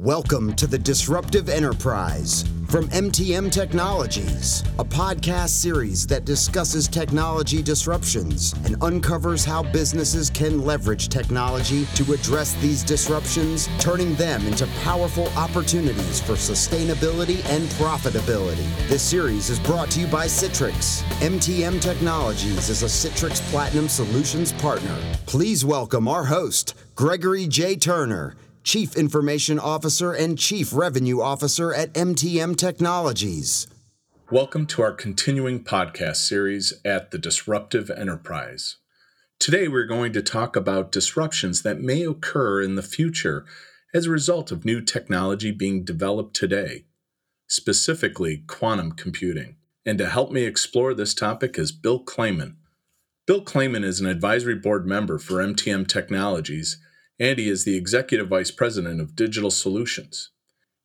Welcome to the Disruptive Enterprise from MTM Technologies, a podcast series that discusses technology disruptions and uncovers how businesses can leverage technology to address these disruptions, turning them into powerful opportunities for sustainability and profitability. This series is brought to you by Citrix. MTM Technologies is a Citrix Platinum Solutions partner. Please welcome our host, Gregory J. Turner Chief Information Officer and Chief Revenue Officer at MTM Technologies. Welcome to our continuing podcast series at the Disruptive Enterprise. Today, we're going to talk about disruptions that may occur in the future as a result of new technology being developed today, specifically quantum computing. And to help me explore this topic is Bill Kleyman. Bill Kleyman is an advisory board member for MTM Technologies and he is the Executive Vice President of Digital Solutions.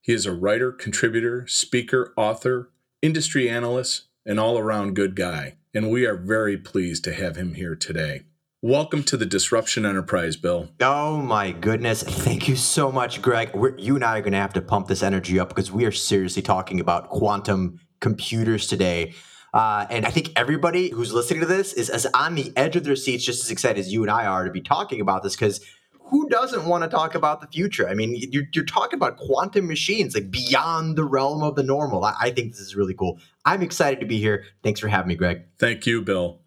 He is a writer, contributor, speaker, author, industry analyst, and all around good guy, and we are very pleased to have him here today. Welcome to the Disruption Enterprise, Bill. Oh my goodness. Thank you so much, Greg. We're, you and I are going to have to pump this energy up because we are seriously talking about quantum computers today. Uh, and I think everybody who's listening to this is as on the edge of their seats, just as excited as you and I are to be talking about this because who doesn't want to talk about the future? I mean, you're, you're talking about quantum machines, like beyond the realm of the normal. I, I think this is really cool. I'm excited to be here. Thanks for having me, Greg. Thank you, Bill.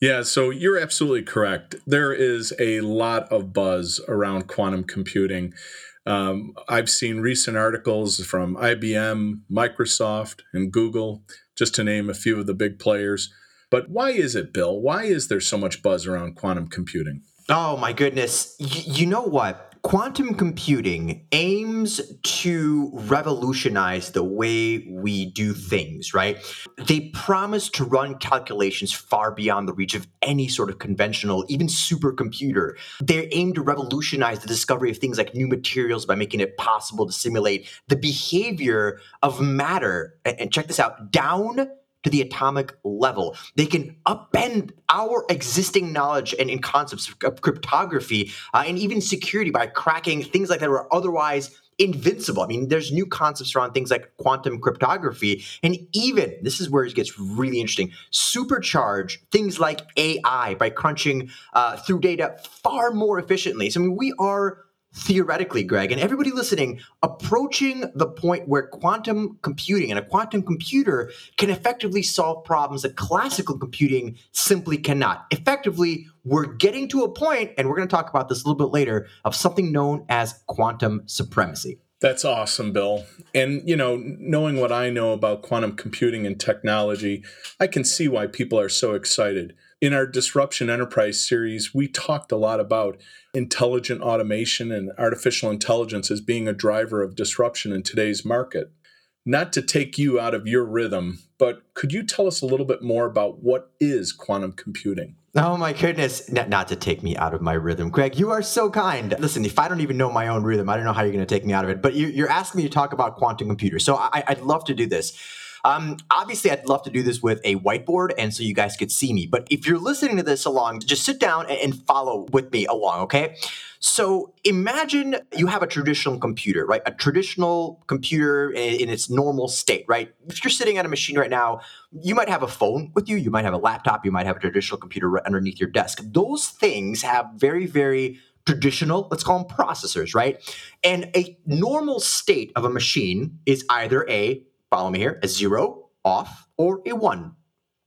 Yeah, so you're absolutely correct. There is a lot of buzz around quantum computing. Um, I've seen recent articles from IBM, Microsoft, and Google, just to name a few of the big players. But why is it, Bill? Why is there so much buzz around quantum computing? Oh my goodness. Y- you know what? Quantum computing aims to revolutionize the way we do things, right? They promise to run calculations far beyond the reach of any sort of conventional, even supercomputer. They aim to revolutionize the discovery of things like new materials by making it possible to simulate the behavior of matter. And check this out down to the atomic level. They can upend our existing knowledge and, and concepts of cryptography uh, and even security by cracking things like that were otherwise invincible. I mean, there's new concepts around things like quantum cryptography, and even this is where it gets really interesting. Supercharge things like AI by crunching uh, through data far more efficiently. So, I mean, we are theoretically, Greg, and everybody listening, approaching the point where quantum computing and a quantum computer can effectively solve problems that classical computing simply cannot. Effectively, we're getting to a point, and we're going to talk about this a little bit later, of something known as quantum supremacy. That's awesome, Bill. And, you know, knowing what I know about quantum computing and technology, I can see why people are so excited. In our Disruption Enterprise series, we talked a lot about intelligent automation and artificial intelligence as being a driver of disruption in today's market. Not to take you out of your rhythm, but could you tell us a little bit more about what is quantum computing? Oh my goodness. Not, not, to take me out of my rhythm. Greg, you are so kind. Listen, if I don't even know my own rhythm, I don't know how you're going to take me out of it. But you, are asking me to talk about quantum computers. So I, I'd love to do this. Um, obviously, I'd love to do this with a whiteboard and so you guys could see me. But if you're listening to this along, just sit down and follow with me along, okay? So imagine you have a traditional computer, right? A traditional computer in, its normal state, right? If you're sitting at a machine right now, you might have a phone with you, you might have a laptop, you might have a traditional computer right underneath your desk. Those things have very, very traditional, let's call them processors, right? And a normal state of a machine is either a follow me here, a zero off or a one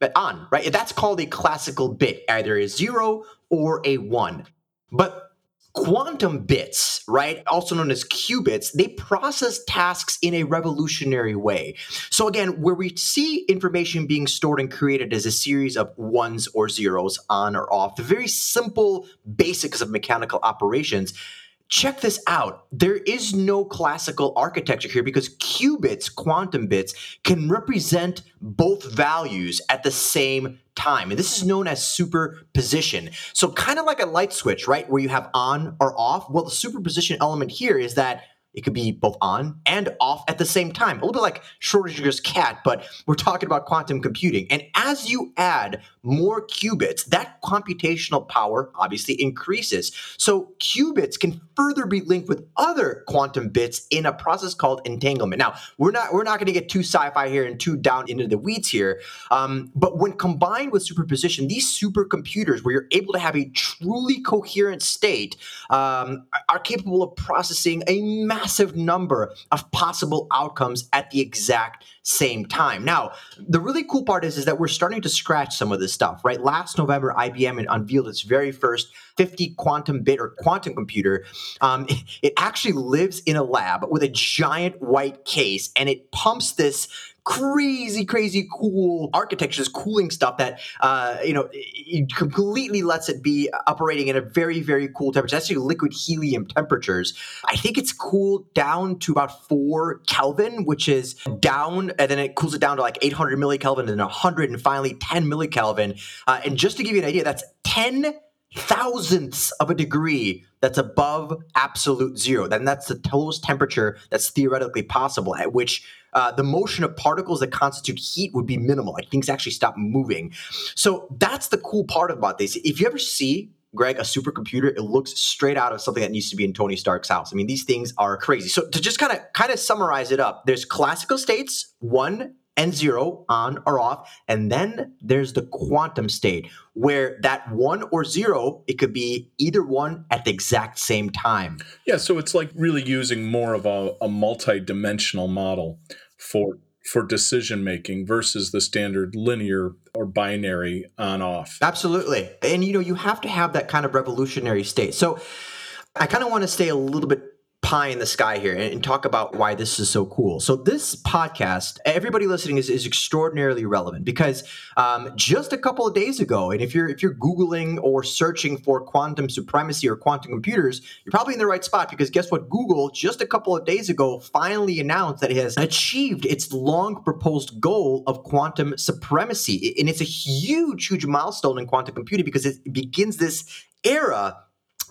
but on, right? That's called a classical bit, either a zero or a one. But quantum bits, right, also known as qubits, they process tasks in a revolutionary way. So again, where we see information being stored and created as a series of ones or zeros on or off, the very simple basics of mechanical operations check this out. There is no classical architecture here because qubits, quantum bits, can represent both values at the same time. And this is known as superposition. So, kind of like a light switch, right? Where you have on or off. Well, the superposition element here is that it could be both on and off at the same time. A little bit like Schrodinger's cat, but we're talking about quantum computing. And as you add more qubits, that computational power obviously increases. So qubits can further be linked with other quantum bits in a process called entanglement. Now, we're not we're not going to get too sci-fi here and too down into the weeds here, um, but when combined with superposition, these supercomputers, where you're able to have a truly coherent state, um, are capable of processing a massive number of possible outcomes at the exact same time. Now, the really cool part is, is that we're starting to scratch some of this stuff, right? Last November, IBM unveiled its very first 50 quantum bit or quantum computer. Um, it, it actually lives in a lab with a giant white case and it pumps this crazy, crazy cool architectures, cooling stuff that uh, you know completely lets it be operating at a very, very cool temperature. Actually, liquid helium temperatures. I think it's cooled down to about four Kelvin, which is down, and then it cools it down to like 800 millikelvin, and then 100, and finally 10 millikelvin. Uh, and just to give you an idea, that's 10 thousandths of a degree that's above absolute zero. Then that's the lowest temperature that's theoretically possible at which uh, the motion of particles that constitute heat would be minimal. Like things actually stop moving. So that's the cool part about this. If you ever see Greg, a supercomputer, it looks straight out of something that needs to be in Tony Stark's house. I mean, these things are crazy. So to just kind of kind of summarize it up, there's classical states, one and zero on or off. And then there's the quantum state where that one or zero, it could be either one at the exact same time. Yeah. So it's like really using more of a, a multi dimensional model for for decision making versus the standard linear or binary on off. Absolutely. And you know, you have to have that kind of revolutionary state. So I kind of want to stay a little bit pie in the sky here and, talk about why this is so cool. So this podcast, everybody listening is, is extraordinarily relevant because um, just a couple of days ago, and if you're if you're googling or searching for quantum supremacy or quantum computers, you're probably in the right spot because guess what? Google just a couple of days ago finally announced that it has achieved its long proposed goal of quantum supremacy, and it's a huge, huge milestone in quantum computing because it begins this era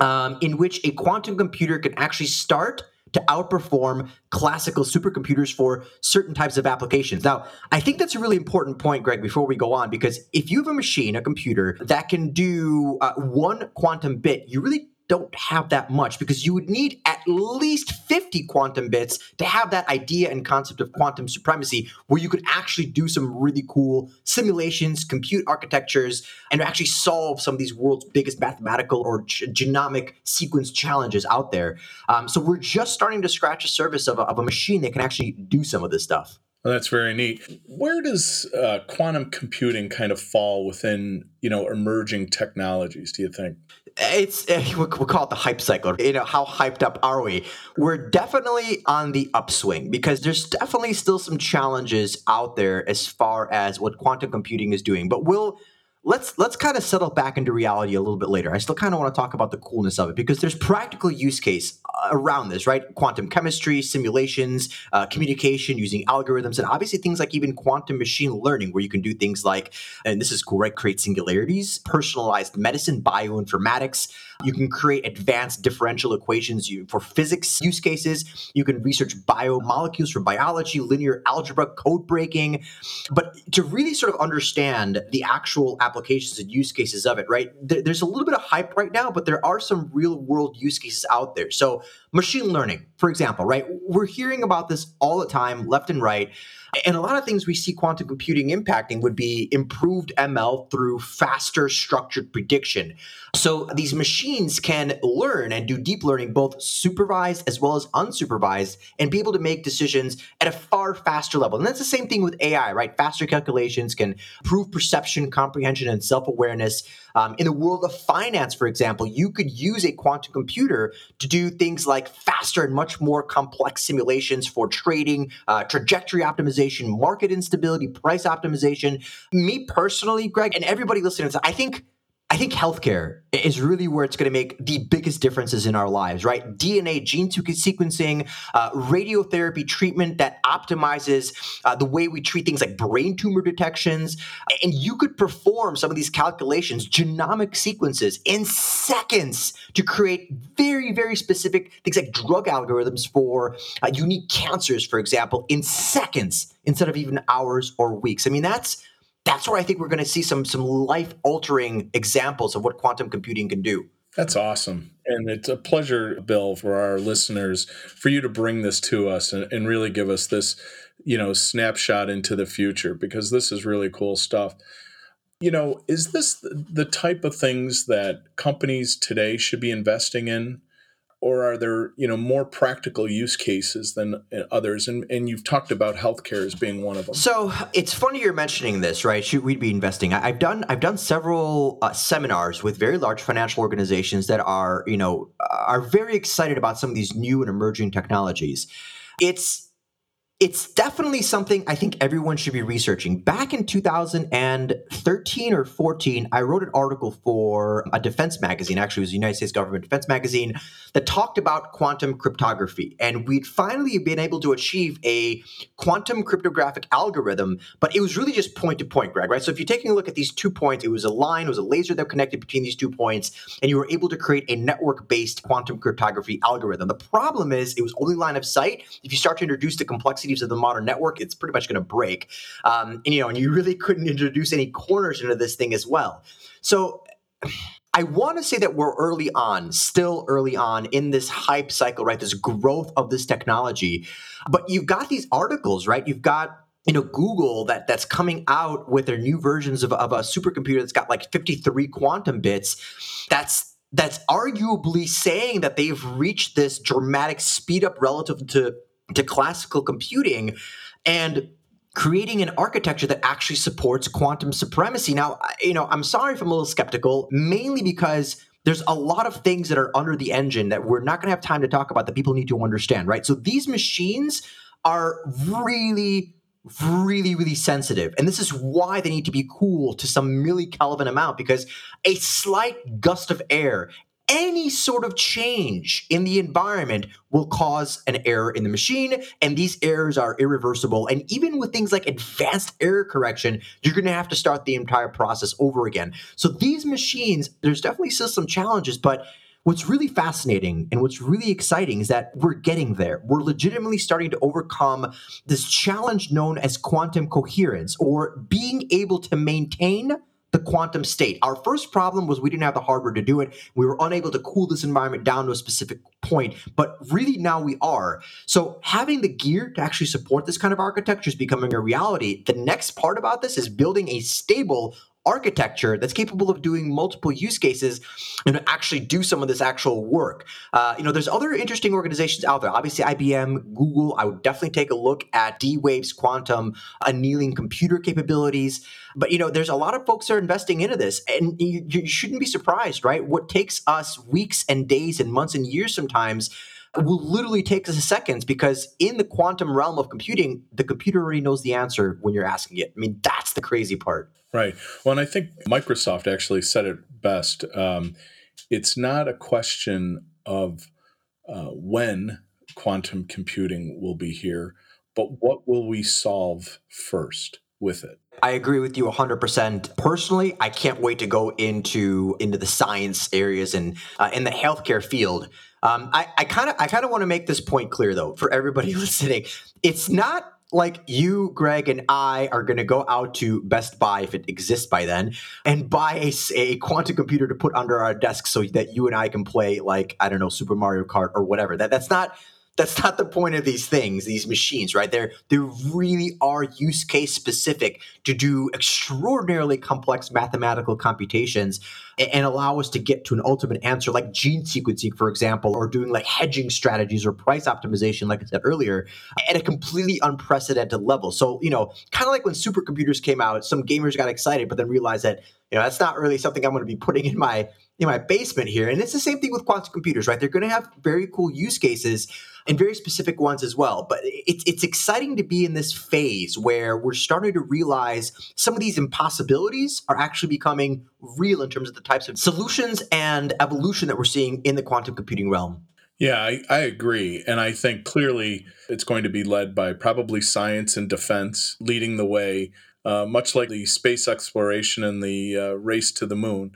um, in which a quantum computer can actually start to outperform classical supercomputers for certain types of applications. Now, I think that's a really important point, Greg, before we go on, because if you have a machine, a computer that can do uh, one quantum bit, you really don't have that much because you would need at least 50 quantum bits to have that idea and concept of quantum supremacy where you could actually do some really cool simulations, compute architectures, and actually solve some of these world's biggest mathematical or g- genomic sequence challenges out there. Um, so we're just starting to scratch the surface of a, of a machine that can actually do some of this stuff. Well, that's very neat. Where does uh, quantum computing kind of fall within, you know, emerging technologies? Do you think? It's uh, we call it the hype cycle. You know, how hyped up are we? We're definitely on the upswing because there's definitely still some challenges out there as far as what quantum computing is doing. But we'll let's let's kind of settle back into reality a little bit later. I still kind of want to talk about the coolness of it because there's practical use case uh, around this, right? Quantum chemistry, simulations, uh, communication using algorithms, and obviously things like even quantum machine learning, where you can do things like, and this is cool, right? Create singularities, personalized medicine, bioinformatics. You can create advanced differential equations for physics use cases. You can research biomolecules for biology, linear algebra, code breaking. But to really sort of understand the actual applications and use cases of it, right? There's a little bit of hype right now, but there are some real world use cases out there. So, machine learning, for example, right? We're hearing about this all the time, left and right. And a lot of things we see quantum computing impacting would be improved ML through faster structured prediction. So these machines can learn and do deep learning, both supervised as well as unsupervised, and be able to make decisions at a far faster level. And that's the same thing with AI, right? Faster calculations can improve perception, comprehension, and self awareness. Um, in the world of finance, for example, you could use a quantum computer to do things like faster and much more complex simulations for trading, uh, trajectory optimization, market instability, price optimization. Me personally, Greg, and everybody listening, I think I think healthcare is really where it's going to make the biggest differences in our lives, right? DNA gene sequencing, uh, radiotherapy treatment that optimizes uh, the way we treat things like brain tumor detections. And you could perform some of these calculations, genomic sequences, in seconds to create very, very specific things like drug algorithms for uh, unique cancers, for example, in seconds instead of even hours or weeks. I mean, that's that's where I think we're going to see some some life altering examples of what quantum computing can do. That's awesome. And it's a pleasure, Bill, for our listeners, for you to bring this to us and, and really give us this, you know, snapshot into the future because this is really cool stuff. You know, is this the type of things that companies today should be investing in? Or are there you know more practical use cases than uh, others? And and you've talked about healthcare as being one of them. So it's funny you're mentioning this right? Should we be investing. I, have done i've done several uh, seminars with very large financial organizations that are you know are very excited about some of these new and emerging technologies. It's it's definitely something I think everyone should be researching. Back in 2013 or 14, I wrote an article for a defense magazine, actually, it was the United States Government Defense Magazine, that talked about quantum cryptography. And we'd finally been able to achieve a quantum cryptographic algorithm, but it was really just point to point, Greg, right? So if you're taking a look at these two points, it was a line, it was a laser that connected between these two points, and you were able to create a network based quantum cryptography algorithm. The problem is it was only line of sight. If you start to introduce the complexity of the modern network, it's pretty much going to break. Um, and you know, and you really couldn't introduce any corners into this thing as well. So. I want to say that we're early on, still early on in this hype cycle, right? This growth of this technology. But you've got these articles, right? You've got you know google that that's coming out with their new versions of, of a supercomputer that's got like 53 quantum bits that's that's arguably saying that they've reached this dramatic speed up relative to to classical computing and creating an architecture that actually supports quantum supremacy. Now, you know, I'm sorry if I'm a little skeptical, mainly because there's a lot of things that are under the engine that we're not going to have time to talk about that people need to understand, right? So these machines are really really really sensitive and this is why they need to be cool to some milli-kelvin amount because a slight gust of air any sort of change in the environment will cause an error in the machine, and these errors are irreversible. And even with things like advanced error correction, you're going to have to start the entire process over again. So these machines, there's definitely still some challenges, but what's really fascinating and what's really exciting is that we're getting there. We're legitimately starting to overcome this challenge known as quantum coherence or being able to maintain the quantum state. Our first problem was we didn't have the hardware to do it. We were unable to cool this environment down to a specific point, but really now we are. So having the gear to actually support this kind of architecture is becoming a reality. The next part about this is building a stable architecture that's capable of doing multiple use cases and actually do some of this actual work. Uh, you know, there's other interesting organizations out there. Obviously, IBM, Google. I would definitely take a look at D-Wave's quantum annealing computer capabilities. But you know, there's a lot of folks that are investing into this, and you, you shouldn't be surprised, right? What takes us weeks and days and months and years sometimes will literally take us seconds because in the quantum realm of computing, the computer already knows the answer when you're asking it. I mean, that's the crazy part. Right. Well, and I think Microsoft actually said it best. Um, it's not a question of uh, when quantum computing will be here, but what will we solve first with it? I agree with you 100%. Personally, I can't wait to go into into the science areas and uh, in the healthcare field. Um, I kind of I kind of want to make this point clear though for everybody listening. It's not like you, Greg, and I are going to go out to Best Buy if it exists by then and buy a, a quantum computer to put under our desk so that you and I can play like I don't know Super Mario Kart or whatever. That that's not that's not the point of these things, these machines, right? They're they really are use case specific to do extraordinarily complex mathematical computations and, and allow us to get to an ultimate answer, like gene sequencing, for example, or doing like hedging strategies or price optimization, like I said earlier, at a completely unprecedented level. So, you know, kind of like when supercomputers came out, some gamers got excited, but then realized that you know that's not really something I'm going to be putting in my in my basement here. And it's the same thing with quantum computers, right? They're going to have very cool use cases, and very specific ones as well. But it's it's exciting to be in this phase where we're starting to realize some of these impossibilities are actually becoming real in terms of the types of solutions and evolution that we're seeing in the quantum computing realm. Yeah, I, I, agree. And I think clearly it's going to be led by probably science and defense leading the way, uh, much like the space exploration and the uh, race to the moon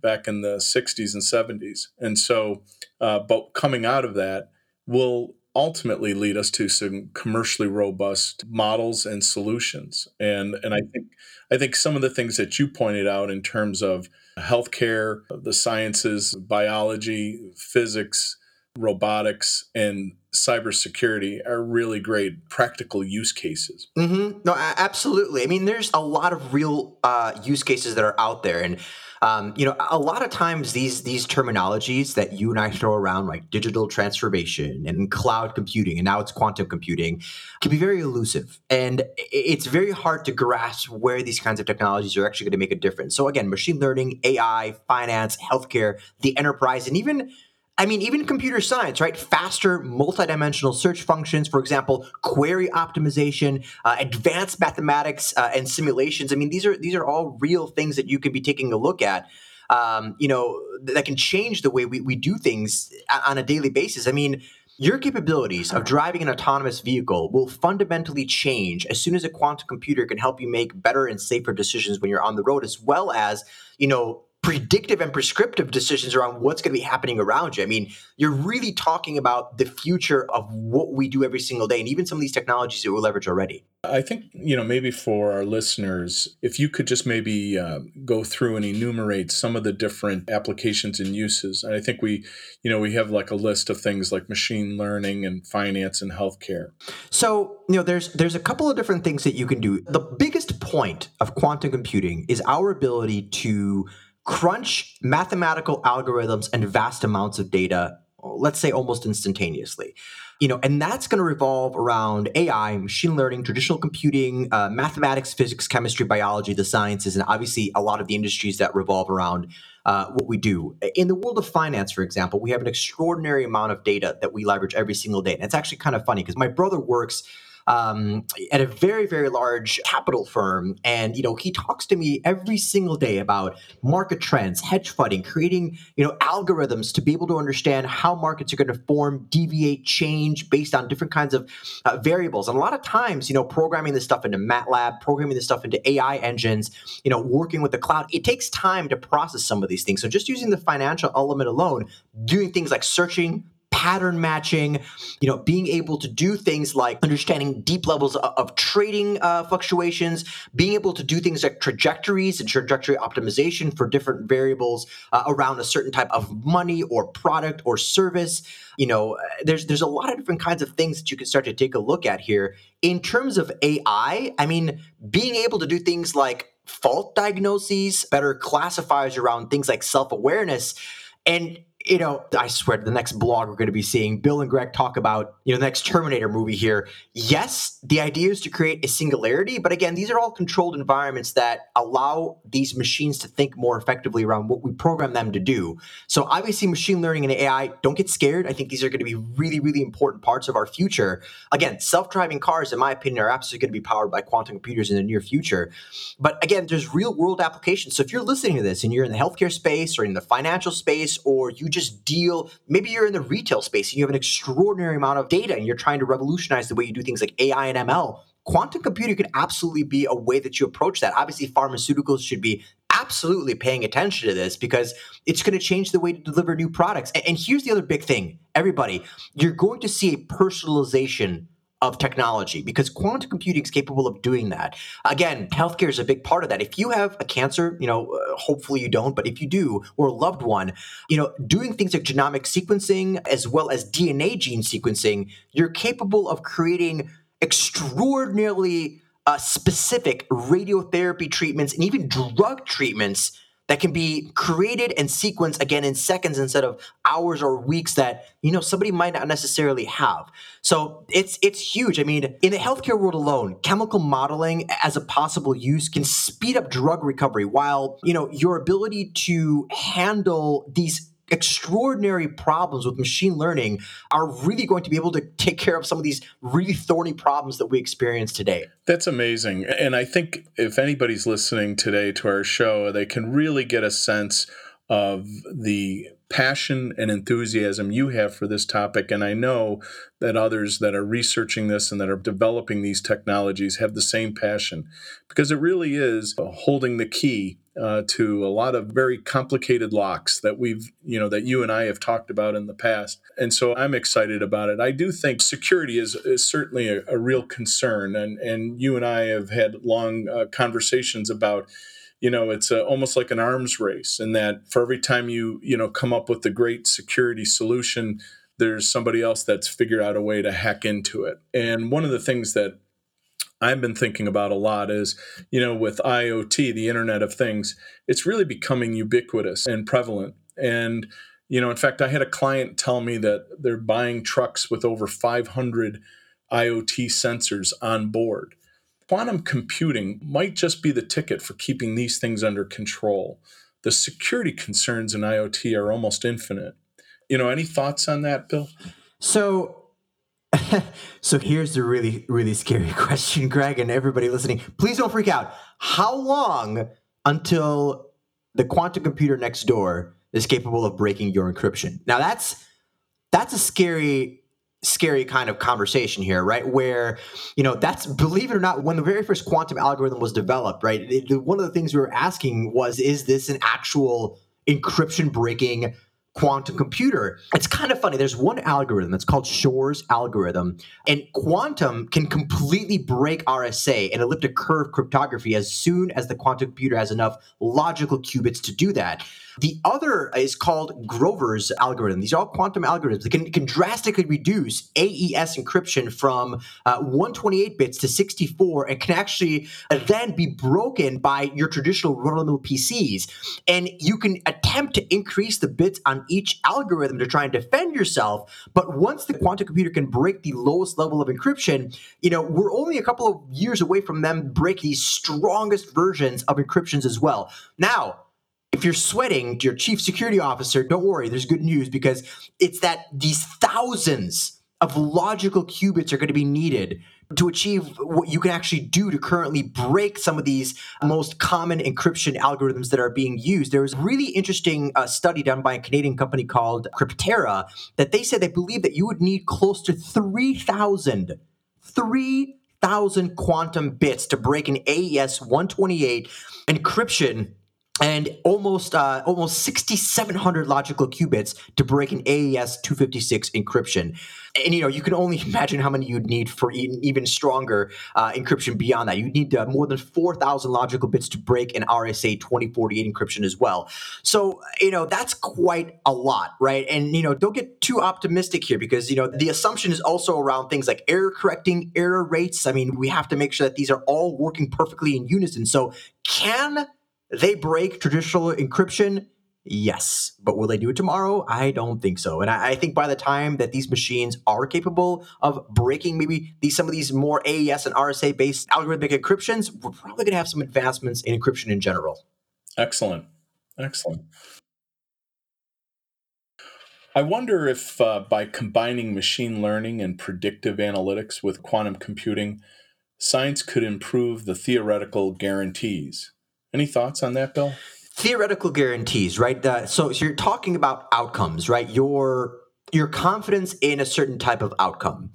back in the 60s and 70s. And so, uh, but coming out of that will ultimately lead us to some commercially robust models and solutions. And, and I think I think some of the things that you pointed out in terms of healthcare, the sciences, biology, physics, robotics and cybersecurity are really great practical use cases. Mm-hmm. No, absolutely. I mean, there's a lot of real uh, use cases that are out there, and um, you know, a lot of times these these terminologies that you and I throw around, like digital transformation and cloud computing, and now it's quantum computing, can be very elusive, and it's very hard to grasp where these kinds of technologies are actually going to make a difference. So again, machine learning, AI, finance, healthcare, the enterprise, and even I mean, even computer science, right? Faster multidimensional search functions, for example, query optimization, uh, advanced mathematics uh, and simulations. I mean, these are these are all real things that you can be taking a look at. Um, you know, that can change the way we, we do things on a daily basis. I mean, your capabilities of driving an autonomous vehicle will fundamentally change as soon as a quantum computer can help you make better and safer decisions when you're on the road, as well as, you know, predictive and prescriptive decisions around what's going to be happening around you. I mean, you're really talking about the future of what we do every single day and even some of these technologies that we leverage already. I think, you know, maybe for our listeners, if you could just maybe uh, go through and enumerate some of the different applications and uses. And I think we, you know, we have like a list of things like machine learning and finance and healthcare. So, you know, there's there's a couple of different things that you can do. The biggest point of quantum computing is our ability to crunch mathematical algorithms and vast amounts of data let's say almost instantaneously. You know and that's going to revolve around ai machine learning traditional computing uh, mathematics physics chemistry biology the sciences and obviously a lot of the industries that revolve around uh, what we do. In the world of finance for example we have an extraordinary amount of data that we leverage every single day and it's actually kind of funny because my brother works um, at a very very large capital firm, and you know he talks to me every single day about market trends, hedge funding, creating you know algorithms to be able to understand how markets are going to form, deviate, change based on different kinds of uh, variables. And a lot of times, you know, programming this stuff into MATLAB, programming this stuff into AI engines, you know, working with the cloud, it takes time to process some of these things. So just using the financial element alone, doing things like searching, pattern matching, you know, being able to do things like understanding deep levels of, of trading uh, fluctuations, being able to do things like trajectories and trajectory optimization for different variables uh, around a certain type of money or product or service. You know, there's there's a lot of different kinds of things that you can start to take a look at here. In terms of AI, I mean, being able to do things like fault diagnoses, better classifiers around things like self-awareness and you know, I swear the next blog we're going to be seeing Bill and Greg talk about, you know, the next Terminator movie here. Yes, the idea is to create a singularity, but again, these are all controlled environments that allow these machines to think more effectively around what we program them to do. So obviously machine learning and AI, don't get scared. I think these are going to be really, really important parts of our future. Again, self-driving cars, in my opinion, are absolutely going to be powered by quantum computers in the near future. But again, there's real world applications. So if you're listening to this and you're in the healthcare space or in the financial space, or you just deal, maybe you're in the retail space and you have an extraordinary amount of data and you're trying to revolutionize the way you do things like AI and ML. Quantum computing could absolutely be a way that you approach that. Obviously, pharmaceuticals should be absolutely paying attention to this because it's going to change the way to deliver new products. And, here's the other big thing everybody, you're going to see a personalization of technology because quantum computing is capable of doing that. Again, healthcare is a big part of that. If you have a cancer, you know, uh, hopefully you don't, but if you do, or a loved one, you know, doing things like genomic sequencing as well as DNA gene sequencing, you're capable of creating extraordinarily uh, specific radiotherapy treatments and even drug treatments that can be created and sequenced again in seconds instead of hours or weeks that you know somebody might not necessarily have. So it's it's huge. I mean in the healthcare world alone chemical modeling as a possible use can speed up drug recovery while you know your ability to handle these extraordinary problems with machine learning are really going to be able to take care of some of these really thorny problems that we experience today. That's amazing. And I think if anybody's listening today to our show, they can really get a sense of the passion and enthusiasm you have for this topic. And I know that others that are researching this and that are developing these technologies have the same passion because it really is holding the key uh, to a lot of very complicated locks that we've, you know, that you and I have talked about in the past. And so I'm excited about it. I do think security is, is certainly a, a real concern. And, and you and I have had long uh, conversations about you know it's a, almost like an arms race in that for every time you you know come up with the great security solution there's somebody else that's figured out a way to hack into it and one of the things that I've been thinking about a lot is, you know, with IoT, the Internet of Things, it's really becoming ubiquitous and prevalent. And, you know, in fact, I had a client tell me that they're buying trucks with over 500 IoT sensors on board quantum computing might just be the ticket for keeping these things under control. The security concerns in IoT are almost infinite. You know, any thoughts on that, Bill? So, so here's the really, really scary question, Greg, and everybody listening. Please don't freak out. How long until the quantum computer next door is capable of breaking your encryption? Now, that's that's a scary scary kind of conversation here, right? Where, you know, that's believe it or not, when the very first quantum algorithm was developed, right? It, one of the things we were asking was, is this an actual encryption breaking quantum computer. It's kind of funny. There's one algorithm that's called Shor's algorithm, and quantum can completely break RSA and elliptic curve cryptography as soon as the quantum computer has enough logical qubits to do that. The other is called Grover's algorithm. These are all quantum algorithms that can, can drastically reduce AES encryption from uh, 128 bits to 64 and can actually uh, then be broken by your traditional run-of-the-mill PCs. And you can attempt to increase the bits on each algorithm to try and defend yourself. But once the quantum computer can break the lowest level of encryption, you know, we're only a couple of years away from them break these strongest versions of encryptions as well. Now, if you're sweating your chief security officer, don't worry, there's good news because it's that these thousands of logical qubits are going to be needed to achieve what you can actually do to currently break some of these most common encryption algorithms that are being used. There was a really interesting uh, study done by a Canadian company called Cryptera that they said they believe that you would need close to 3,000 3,000 quantum bits to break an AES 128 encryption and almost uh, almost 6700 logical qubits to break an AES 256 encryption. And you know, you can only imagine how many you'd need for even stronger uh, encryption beyond that. You'd need uh, more than 4000 logical bits to break an RSA 2048 encryption as well. So, you know, that's quite a lot, right? And you know, don't get too optimistic here because you know, the assumption is also around things like error correcting, error rates. I mean, we have to make sure that these are all working perfectly in unison. So, can they break traditional encryption? Yes. But will they do it tomorrow? I don't think so. And I, I, think by the time that these machines are capable of breaking maybe these some of these more AES and RSA based algorithmic encryptions, we're probably going to have some advancements in encryption in general. Excellent. Excellent. I wonder if uh, by combining machine learning and predictive analytics with quantum computing, science could improve the theoretical guarantees any thoughts on that, Bill? Theoretical guarantees, right? Uh, so, so you're talking about outcomes, right? Your your confidence in a certain type of outcome.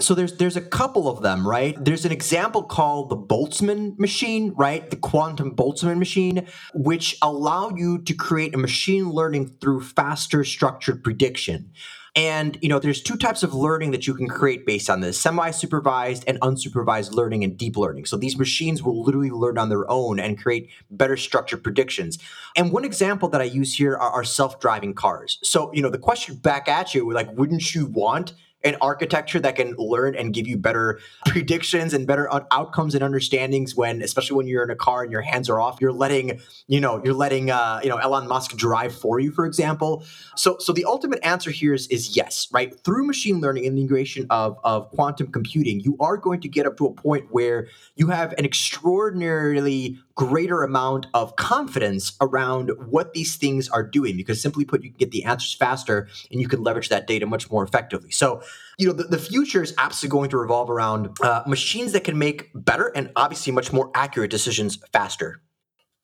So there's there's a couple of them, right? There's an example called the Boltzmann machine, right? The quantum Boltzmann machine, which allow you to create a machine learning through faster structured prediction. And you know, there's two types of learning that you can create based on this: semi-supervised and unsupervised learning and deep learning. So these machines will literally learn on their own and create better structured predictions. And one example that I use here are, are self-driving cars. So you know, the question back at you, like, wouldn't you want an architecture that can learn and give you better predictions and better outcomes and understandings when, especially when you're in a car and your hands are off, you're letting, you know, you're letting, uh, you know, Elon Musk drive for you, for example. So, so the ultimate answer here is, is yes, right? Through machine learning and the integration of, of quantum computing, you are going to get up to a point where you have an extraordinarily greater amount of confidence around what these things are doing because simply put you can get the answers faster and you can leverage that data much more effectively so you know the, the future is absolutely going to revolve around uh, machines that can make better and obviously much more accurate decisions faster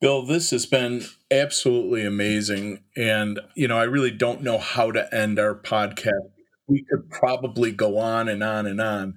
Bill, this has been absolutely amazing. And, you know, I really don't know how to end our podcast. We could probably go on and on and on.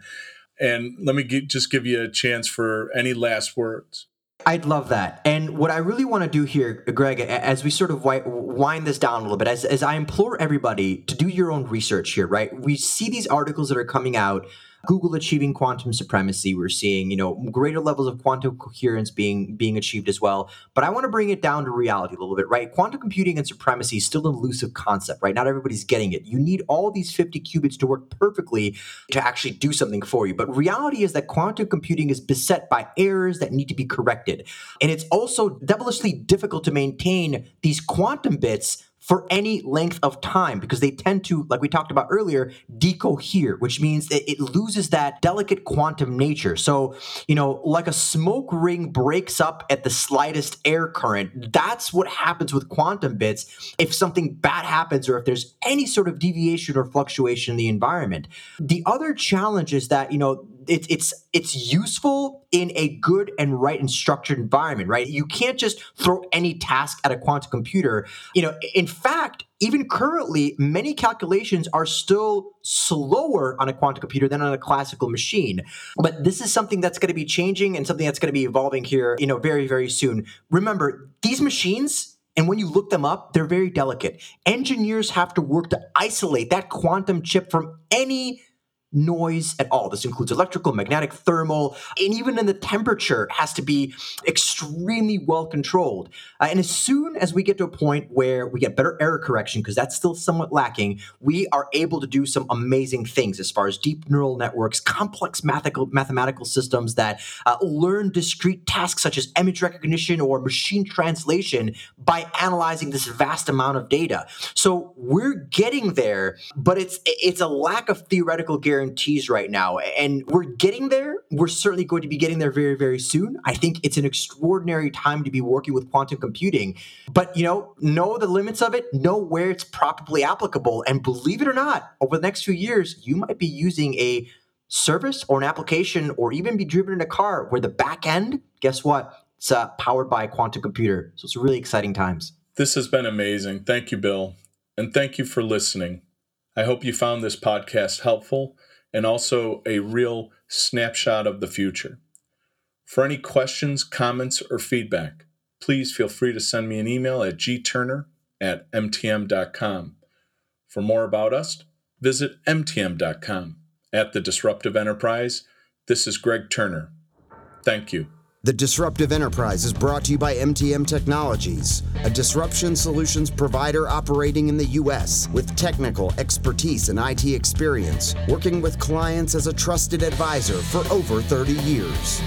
And let me just give you a chance for any last words. I'd love that. And what I really want to do here, Greg, as we sort of wind this down a little bit, as, as I implore everybody to do your own research here, right? We see these articles that are coming out Google achieving quantum supremacy. We're seeing, you know, greater levels of quantum coherence being being achieved as well. But I want to bring it down to reality a little bit, right? Quantum computing and supremacy is still an elusive concept, right? Not everybody's getting it. You need all these 50 qubits to work perfectly to actually do something for you. But reality is that quantum computing is beset by errors that need to be corrected. And it's also devilishly difficult to maintain these quantum bits for any length of time because they tend to, like we talked about earlier, decohere, which means that it loses that delicate quantum nature. So, you know, like a smoke ring breaks up at the slightest air current, that's what happens with quantum bits if something bad happens or if there's any sort of deviation or fluctuation in the environment. The other challenge is that, you know, it, it's it's useful in a good and right and structured environment, right? You can't just throw any task at a quantum computer. You know, in fact, even currently, many calculations are still slower on a quantum computer than on a classical machine. But this is something that's going to be changing and something that's going to be evolving here, you know, very very soon. Remember, these machines and when you look them up, they're very delicate. Engineers have to work to isolate that quantum chip from any noise at all. This includes electrical, magnetic, thermal, and even in the temperature has to be extremely well controlled. Uh, and as soon as we get to a point where we get better error correction, because that's still somewhat lacking, we are able to do some amazing things as far as deep neural networks, complex mathematical, mathematical systems that uh, learn discrete tasks such as image recognition or machine translation by analyzing this vast amount of data. So we're getting there, but it's it's a lack of theoretical guarantee guarantees right now. And we're getting there. We're certainly going to be getting there very, very soon. I think it's an extraordinary time to be working with quantum computing. But, you know, know the limits of it, know where it's probably applicable. And believe it or not, over the next few years, you might be using a service or an application or even be driven in a car where the back end, guess what? It's uh, powered by a quantum computer. So it's really exciting times. This has been amazing. Thank you, Bill. And thank you for listening. I hope you found this podcast helpful and also a real snapshot of the future. For any questions, comments, or feedback, please feel free to send me an email at gturner at mtm.com. For more about us, visit mtm.com. At the Disruptive Enterprise, this is Greg Turner. Thank you. The Disruptive Enterprise is brought to you by MTM Technologies, a disruption solutions provider operating in the U.S. with technical expertise and IT experience, working with clients as a trusted advisor for over 30 years.